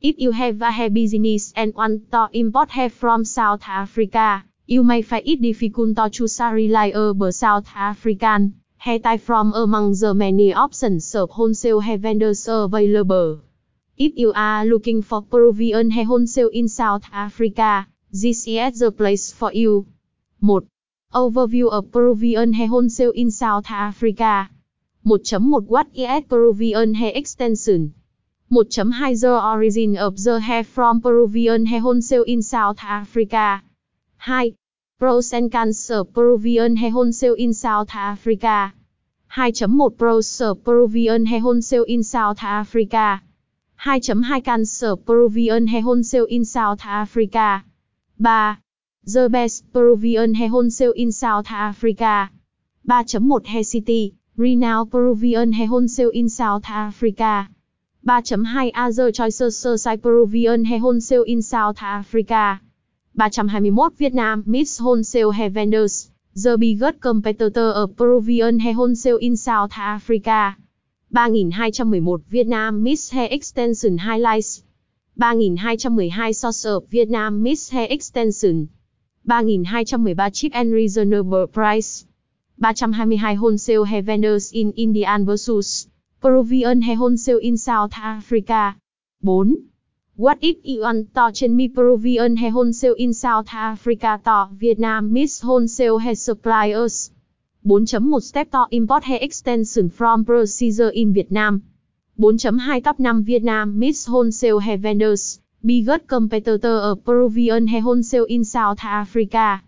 If you have a hair business and want to import hair from South Africa, you may find it difficult to choose a reliable South African hair tie from among the many options of wholesale hair vendors available. If you are looking for Peruvian hair wholesale in South Africa, this is the place for you. 1. Overview of Peruvian hair wholesale in South Africa. 1.1 What is Peruvian hair extension? 1.2 The origin of the hair from Peruvian hair wholesale in South Africa. 2. Pros and cons of Peruvian hair wholesale in South Africa. 2.1 Pros of Peruvian hair wholesale in South Africa. 2.2 Cons of Peruvian hair wholesale in South Africa. 3. The best Peruvian hair wholesale in South Africa. 3.1 Hair City, renowned Peruvian hair wholesale in South Africa. 3.2 Other choices aside Peruvian hair wholesale in South Africa. 321 Vietnam Miss Wholesale He Vendors, the biggest competitor of Peruvian He wholesale in South Africa. 3211 Vietnam Miss He Extension Highlights. 3212 Source of Vietnam Miss He Extension. 3213 Cheap and Reasonable Price. 322 Wholesale He Vendors in Indian vs. Peruvian Hair Wholesale in South Africa. 4. What if you want to change me Peruvian hair wholesale in South Africa to Vietnam Miss Wholesale Hair Suppliers? 4.1 Step to import hair extension from procedure in Vietnam. 4.2 Top 5 Vietnam Miss Wholesale Hair Vendors, biggest competitor ở Peruvian hair wholesale in South Africa.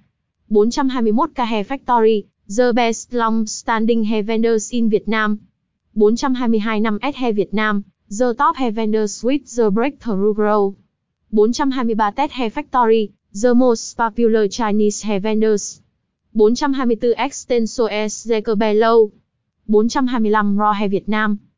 421 K Hair Factory, the best long-standing hair vendors in Vietnam. 422 năm S Việt Nam, The Top Hair Vendor Suite the Breakthrough Grow. 423 Tet Hair Factory, The Most Popular Chinese Hair Vendors. 424 Extenso S. Bellow. 425 Raw Hair Việt Nam.